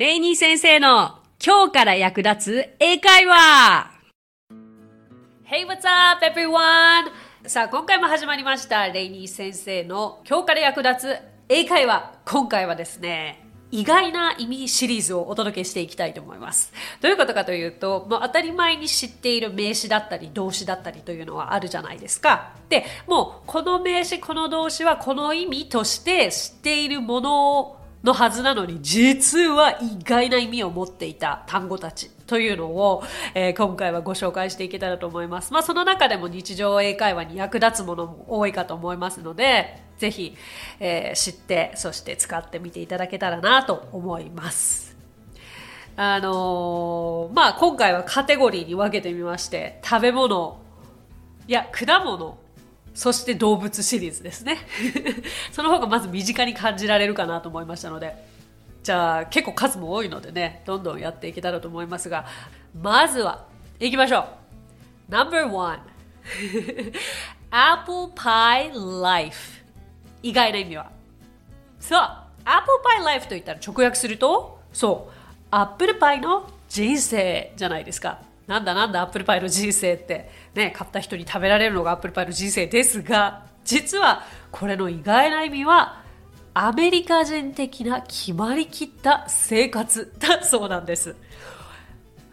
レイニー先生の今日から役立つ英会話 Hey, what's up, everyone? さあ、今回も始まりました。レイニー先生の今日から役立つ英会話。今回はですね、意外な意味シリーズをお届けしていきたいと思います。どういうことかというと、もう当たり前に知っている名詞だったり動詞だったりというのはあるじゃないですか。で、もうこの名詞、この動詞はこの意味として知っているものをのはずなのに、実は意外な意味を持っていた単語たちというのを、えー、今回はご紹介していけたらと思います。まあその中でも日常英会話に役立つものも多いかと思いますので、ぜひ、えー、知って、そして使ってみていただけたらなと思います。あのー、まあ今回はカテゴリーに分けてみまして、食べ物、いや、果物、そして動物シリーズですね。その方がまず身近に感じられるかなと思いましたので。じゃあ結構数も多いのでね、どんどんやっていけたらと思いますが、まずは、行きましょう。No.1 Apple Pie Life 意外な意味は。さあ、Apple Pie Life と言ったら直訳すると、そう、アップルパイの人生じゃないですか。なんだなんだアップルパイの人生って。ね買った人に食べられるのがアップルパイの人生ですが実はこれの意外な意味はアメリカ人的な決まりきった生活だそうなんです。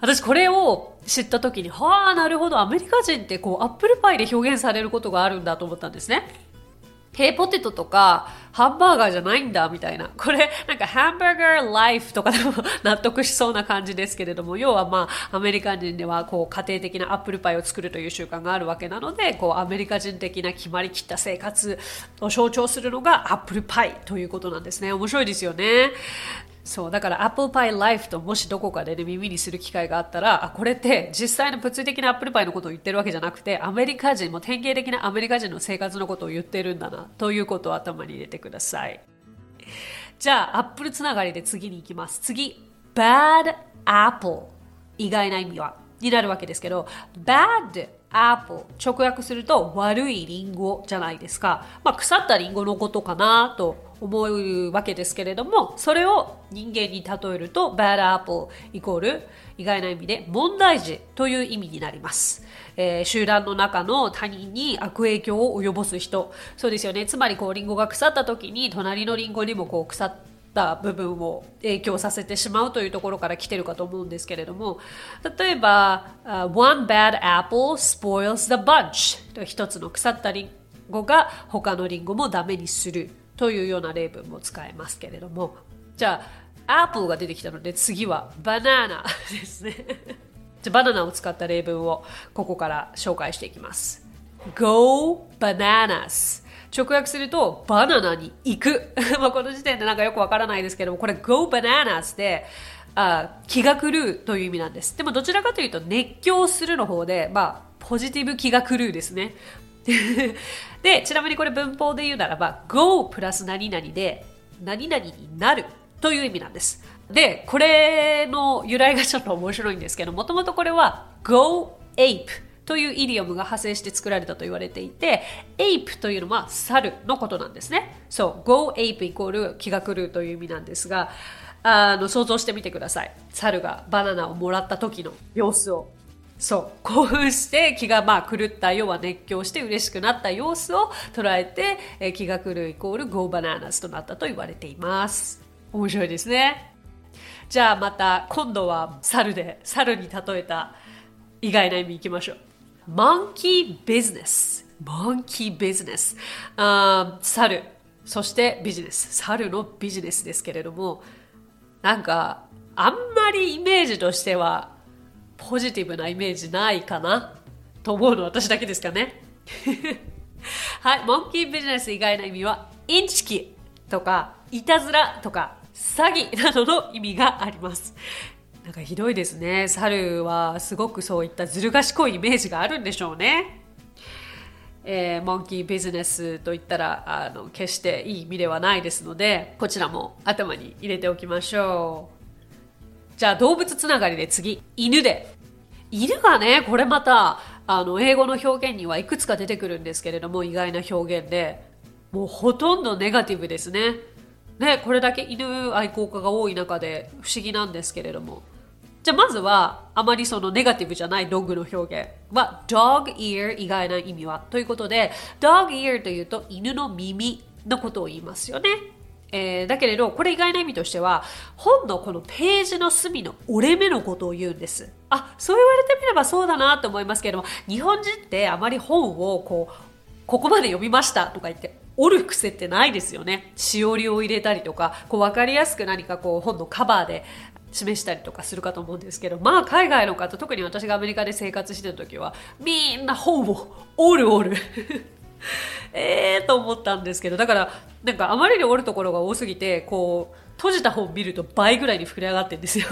私これを知った時にはあなるほどアメリカ人ってこうアップルパイで表現されることがあるんだと思ったんですね。へポテトとか、ハンバーガーじゃないんだ、みたいな。これ、なんか、ハンバーガーライフとかでも納得しそうな感じですけれども、要はまあ、アメリカ人では、こう、家庭的なアップルパイを作るという習慣があるわけなので、こう、アメリカ人的な決まりきった生活を象徴するのがアップルパイということなんですね。面白いですよね。そうだからアップルパイライフともしどこかで、ね、耳にする機会があったらあこれって実際の物理的なアップルパイのことを言ってるわけじゃなくてアメリカ人も典型的なアメリカ人の生活のことを言ってるんだなということを頭に入れてください。じゃあアップルつながりで次に行きます。次 bad apple 意外な意味は。になるわけですけど bad apple 直訳すると悪いリンゴじゃないですか、まあ、腐ったリンゴのことかなと思うわけですけれどもそれを人間に例えると bad apple イコール意外な意味で問題児という意味になります、えー、集団の中の他人に悪影響を及ぼす人。そうですよね。つまりこうリンゴが腐った時に隣のリンゴにもこう腐ってた部分を影響させてしまうというところから来てるかと思うんですけれども例えば、one bad apple spoils the bunch 一つの腐ったリンゴが他のリンゴもダメにするというような例文も使えますけれども。じゃあアップルが出てきたので次はバナナですね。じゃバナナを使った例文をここから紹介していきます。Go bananas 直訳するとバナナに行く。まあこの時点でなんかよくわからないですけどもこれ Go bananas であ気が狂うという意味なんです。でもどちらかというと熱狂するの方でまあポジティブ気が狂うですね。で、ちなみにこれ文法で言うならば、go プラス何々で、何々になるという意味なんです。で、これの由来がちょっと面白いんですけど、もともとこれは go ape というイディオムが派生して作られたと言われていて、ape というのは猿のことなんですね。そう、go ape イコール気が狂うという意味なんですが、あの想像してみてください。猿がバナナをもらった時の様子を。そう興奮して気がまあ狂った要は熱狂して嬉しくなった様子を捉えて、え気が狂うイコール Go Bananas となったと言われています面白いですねじゃあまた今度は猿で猿に例えた意外な意味いきましょう Monkey Business. Monkey Business. あ猿そしてビジネス。猿のビジネスですけれどもなんかあんまりイメージとしてはポジティブなイメージないかなと思うの私だけですかね。はい、モンキービジネス以外の意味はインチキとかいたずらとか詐欺などの意味があります。なんかひどいですね猿はすごくそういったずる賢いイメージがあるんでしょうねえー、モンキービジネスといったらあの決していい意味ではないですのでこちらも頭に入れておきましょうじゃあ動物つながりで次、犬で。犬がね、これまた、あの、英語の表現にはいくつか出てくるんですけれども、意外な表現で、もうほとんどネガティブですね。ね、これだけ犬愛好家が多い中で不思議なんですけれども。じゃあまずは、あまりそのネガティブじゃないドッグの表現は、dog ear 以外の意味はということで、dog ear というと犬の耳のことを言いますよね。えー、だけれど、これ意外な意味としては、本のこのページの隅の折れ目のことを言うんです。あ、そう言われてみればそうだなと思いますけれども、日本人ってあまり本をこう、ここまで読みましたとか言って、折る癖ってないですよね。しおりを入れたりとか、こう分かりやすく何かこう本のカバーで示したりとかするかと思うんですけど、まあ海外の方、特に私がアメリカで生活してた時は、みんな本を折る折る。ええと思ったんですけど、だから、なんかあまりに折るところが多すぎて、こう、閉じた本見ると倍ぐらいに膨れ上がってんですよ。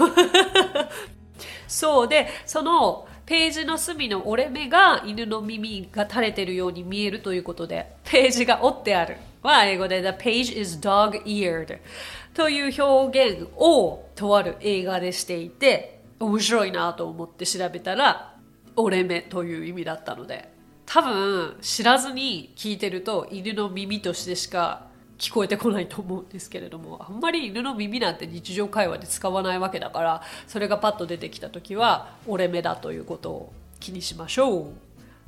そうで、そのページの隅の折れ目が犬の耳が垂れてるように見えるということで、ページが折ってあるは英語で The page is dog-eared という表現をとある映画でしていて、面白いなと思って調べたら、折れ目という意味だったので、多分知らずに聞いてると犬の耳としてしか聞こえてこないと思うんですけれどもあんまり犬の耳なんて日常会話で使わないわけだからそれがパッと出てきた時は折れ目だということを気にしましょう。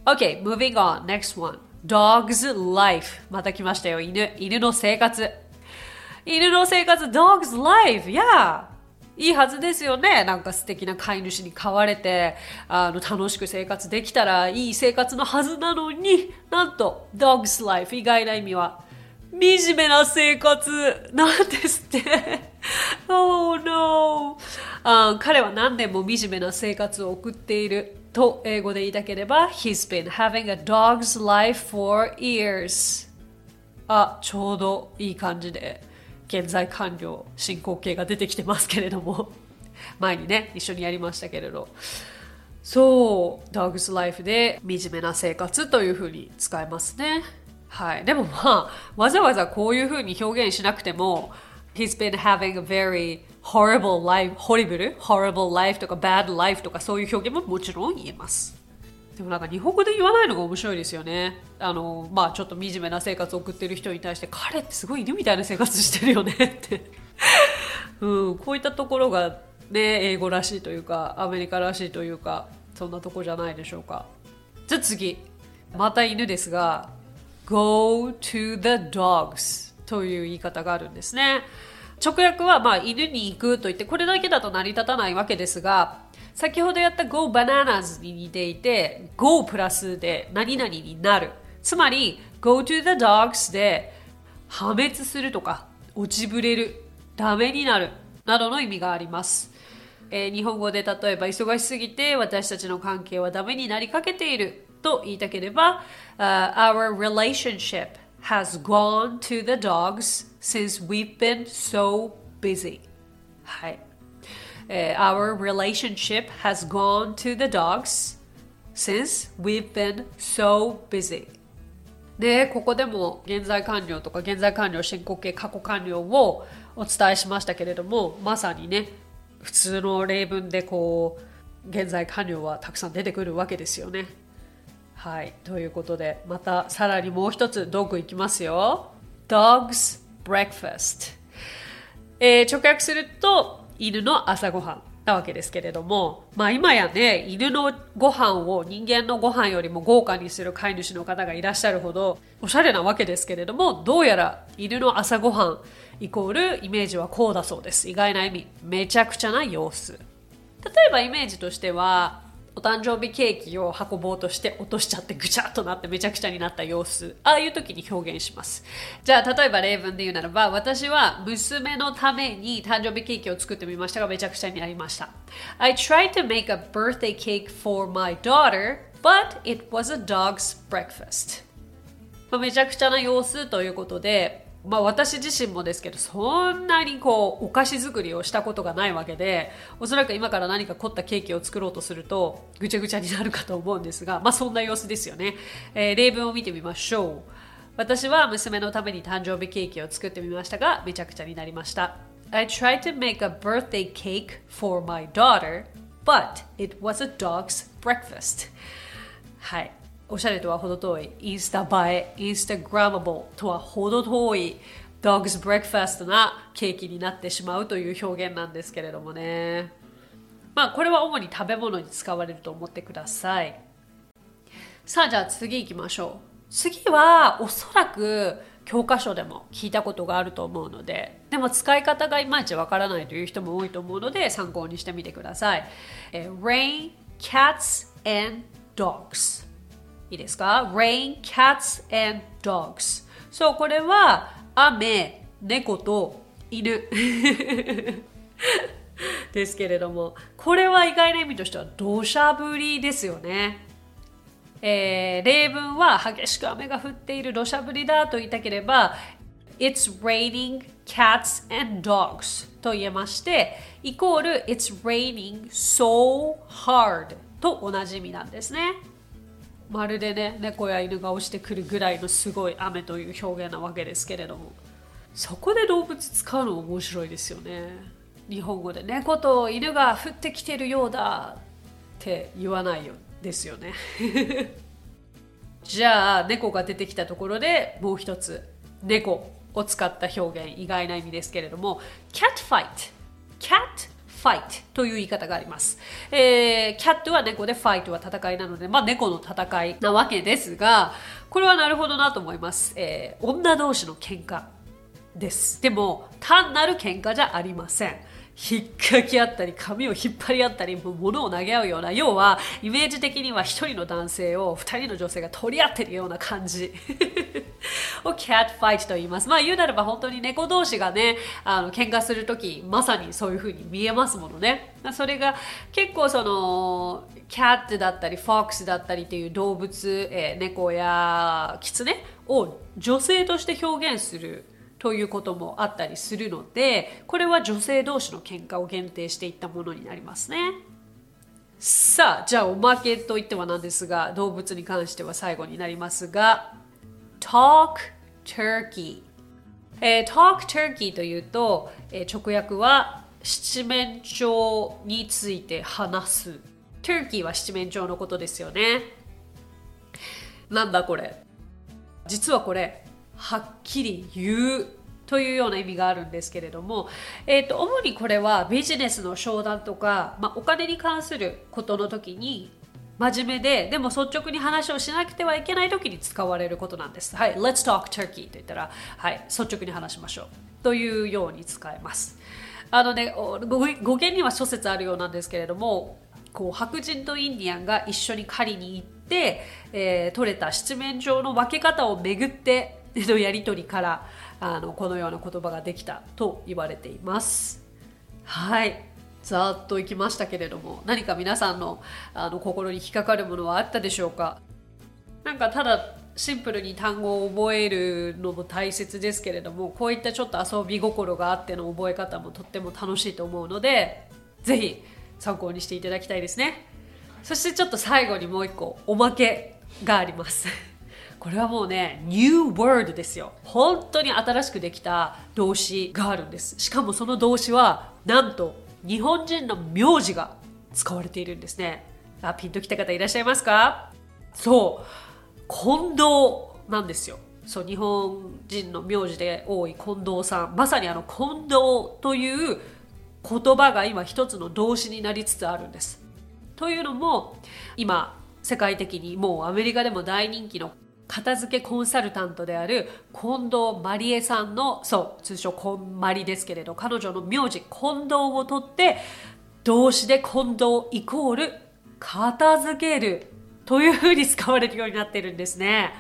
OK moving on next one. Dog's life. また来ましたよ。犬犬の生活。犬の生活 dog's life. Yeah. いいはずですよね。なんか素敵な飼い主に飼われて、あの、楽しく生活できたらいい生活のはずなのに、なんと、dog's life 意外な意味は、惨めな生活。なんですって。oh no! あ彼は何年も惨めな生活を送っている。と英語で言いたければ He's been having a dog's life for years. あ、ちょうどいい感じで現在完了進行形が出てきてますけれども。前にね一緒にやりましたけれど。そう Dog's Life で惨めな生活というふうに使えますね。はい。でもまあわざわざこういうふうに表現しなくても He's been having a very horrible life horrible horrible life とか bad life とかそういう表現ももちろん言えますでもなんか日本語で言わないのが面白いですよね。あの、まあちょっと惨めな生活を送ってる人に対して、彼ってすごい犬みたいな生活してるよねって うん、こういったところがね、英語らしいというか、アメリカらしいというか、そんなとこじゃないでしょうか。じゃあ次。また犬ですが、go to the dogs という言い方があるんですね。直訳はまあ犬に行くと言って、これだけだと成り立たないわけですが、先ほどやった Go Bananas に似ていて Go プラスで何々になる。つまり Go to the dogs で破滅するとか落ちぶれる。ダメになる。などの意味があります、えー、日本語で例えば忙しすぎて私たちの関係はダメになりかけている。と言いたければ、uh, Our relationship has gone to the dogs since we've been so busy はい uh, our relationship has gone to the dogs since we've been so busy. で、ここでも現在完了とか現在完了進行形過去完了をお伝えしましたけれども、まさにね、普通の例文でこう、現在完了はたくさん出てくるわけですよね。はい。ということで、またさらにもう一つ道具いきますよ。Dog's Breakfast。えー、直訳すると、犬の朝ごはんなわけですけれども、まあ今やね、犬のご飯を人間のご飯よりも豪華にする飼い主の方がいらっしゃるほどおしゃれなわけですけれども、どうやら犬の朝ごはんイコールイメージはこうだそうです。意外な意味。めちゃくちゃな様子。例えばイメージとしては、お誕生日ケーキを運ぼうとして落としちゃってぐちゃっとなってめちゃくちゃになった様子。ああいう時に表現します。じゃあ例えば例文で言うならば私は娘のために誕生日ケーキを作ってみましたがめちゃくちゃになりました。I tried to make a birthday cake for my daughter but it was a dog's breakfast. めちゃくちゃな様子ということでまあ私自身もですけど、そんなにこう、お菓子作りをしたことがないわけで、おそらく今から何か凝ったケーキを作ろうとすると、ぐちゃぐちゃになるかと思うんですが、まあそんな様子ですよね。えー、例文を見てみましょう。私は娘のために誕生日ケーキを作ってみましたが、めちゃくちゃになりました。I tried to make a birthday cake for my daughter, but it was a dog's breakfast. はい。おしゃれとは程遠い、インスタ映え、インスタグラマブルとは程遠い dog's breakfast なケーキになってしまうという表現なんですけれどもね。まあこれは主に食べ物に使われると思ってください。さあじゃあ次行きましょう。次はおそらく教科書でも聞いたことがあると思うのででも使い方がいまいちわからないという人も多いと思うので参考にしてみてください、え Rain, cats and dogs いいですか？Rain, cats and dogs. そうこれは雨、猫と犬。ですけれどもこれは意外な意味としては土砂降りですよね。えー、例文は激しく雨が降っている土砂降りだと言いたければ It's raining cats and dogs と言えましてイコール It's raining so hard と同じ意味なんですね。まるでね猫や犬が落ちてくるぐらいのすごい雨という表現なわけですけれども。そこで動物使うの面白いですよね。日本語で。猫と犬が降ってきてるようだって言わないよですよね。じゃあ猫が出てきたところでもう一つ猫を使った表現意外な意味ですけれども。Cat fight cat fight という言い方があります。えー、キャットは猫でファイトは戦いなので、まあ猫の戦いなわけですが、これはなるほどなと思います。えー、女同士の喧嘩です。でも、単なる喧嘩じゃありません。引っかき合ったり髪を引っ張り合ったり物を投げ合うような要はイメージ的には一人の男性を二人の女性が取り合ってるような感じ。をキャットファイトと言います。まあ言うなれば本当に猫同士がねあの喧嘩する時まさにそういう風に見えますものね。それが結構そのキャットだったりフォックスだったりっていう動物、えー、猫やキツネを女性として表現するということもあったりするのでこれは女性同士の喧嘩を限定していったものになりますね。さあじゃあおまけといってはなんですが動物に関しては最後になりますが Talk Turkey、えー、Talk Turkey というと、えー、直訳は七面鳥について話す。Turkey は七面鳥のことですよね。なんだこれ？実はこれはっきり言うというような意味があるんですけれども、えーと、主にこれはビジネスの商談とか、まあ、お金に関することの時に真面目ででも率直に話をしなくてはいけない時に使われることなんです。はい、Let's talk turkey と言ったら、はい、率直に話しましょうというように使えます。あのね、語源には諸説あるようなんですけれども、こう白人とインディアンが一緒に狩りに行って、えー、取れた七面鳥の分け方をめぐってのやり取りからあのこのような言葉ができたと言われています。はい。ざっといきましたけれども何か皆さんのあの心に引っかかるものはあったでしょうか？なんかただシンプルに単語を覚えるのも大切ですけれどもこういったちょっと遊び心があっての覚え方もとっても楽しいと思うのでぜひ参考にしていただきたいですね。そしてちょっと最後にもう一個おまけがあります。これはもうね New Word ですよ。本当に新しくできた動詞があるんです。しかもその動詞はなんと日本人の名字が使われているんですね。あピンときた方いらっしゃいますか？そう。近藤なんですよ。そう日本人の名字で多い近藤さん。まさにあの近藤という言葉が今一つの動詞になりつつあるんです。というのも今世界的にもうアメリカでも大人気の片付けコンサルタントである近藤まりえさんのそう通称こんまりですけれど彼女の名字近藤を取って動詞で近藤イコール片付けるというふうに使われるようになってるんですね。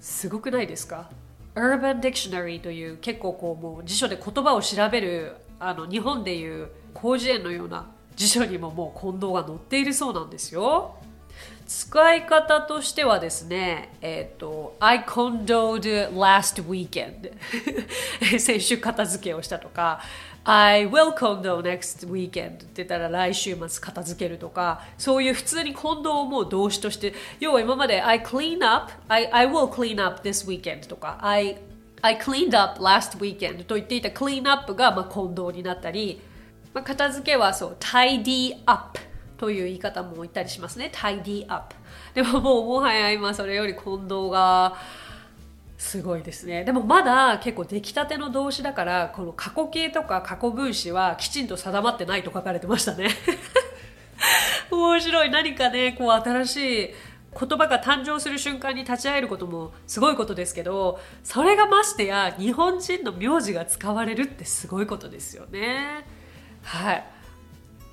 すごくないですか？Urban Dictionary という結構こうもう辞書で言葉を調べるあの日本でいう広辞苑のような辞書にももう近藤が載っているそうなんですよ。使い方としてはですね、えっ、ー、と、I condoned last weekend 先週片付けをしたとか、I will condo next weekend って言ったら来週末片付けるとか、そういう普通にコンドをもう動詞として、要は今まで I clean up, I, I will clean up this weekend とか、I, I cleaned up last weekend と言っていた clean up がまあコンドになったり、まあ、片付けはそう、tidy up という言い方も言ったりしますね。tidy up。でももうもはや今それより近藤がすごいですね。でもまだ結構出来たての動詞だからこの過去形とか過去分詞はきちんと定まってないと書かれてましたね。面白い。何かねこう新しい言葉が誕生する瞬間に立ち会えることもすごいことですけどそれがましてや日本人の名字が使われるってすごいことですよね。はい。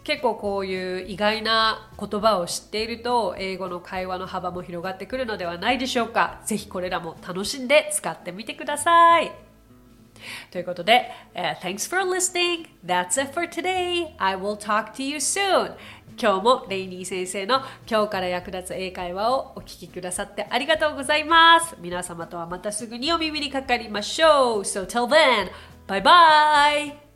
結構こういう意外な言葉を知っていると英語の会話の幅も広がってくるのではないでしょうかぜひこれらも楽しんで使ってみてくださいということで、uh, Thanks for listening. That's it for today. I will talk to you soon. 今日もレイニー先生の今日から役立つ英会話をお聞きくださってありがとうございます。皆様とはまたすぐにお耳にかかりましょう。So till then, bye bye!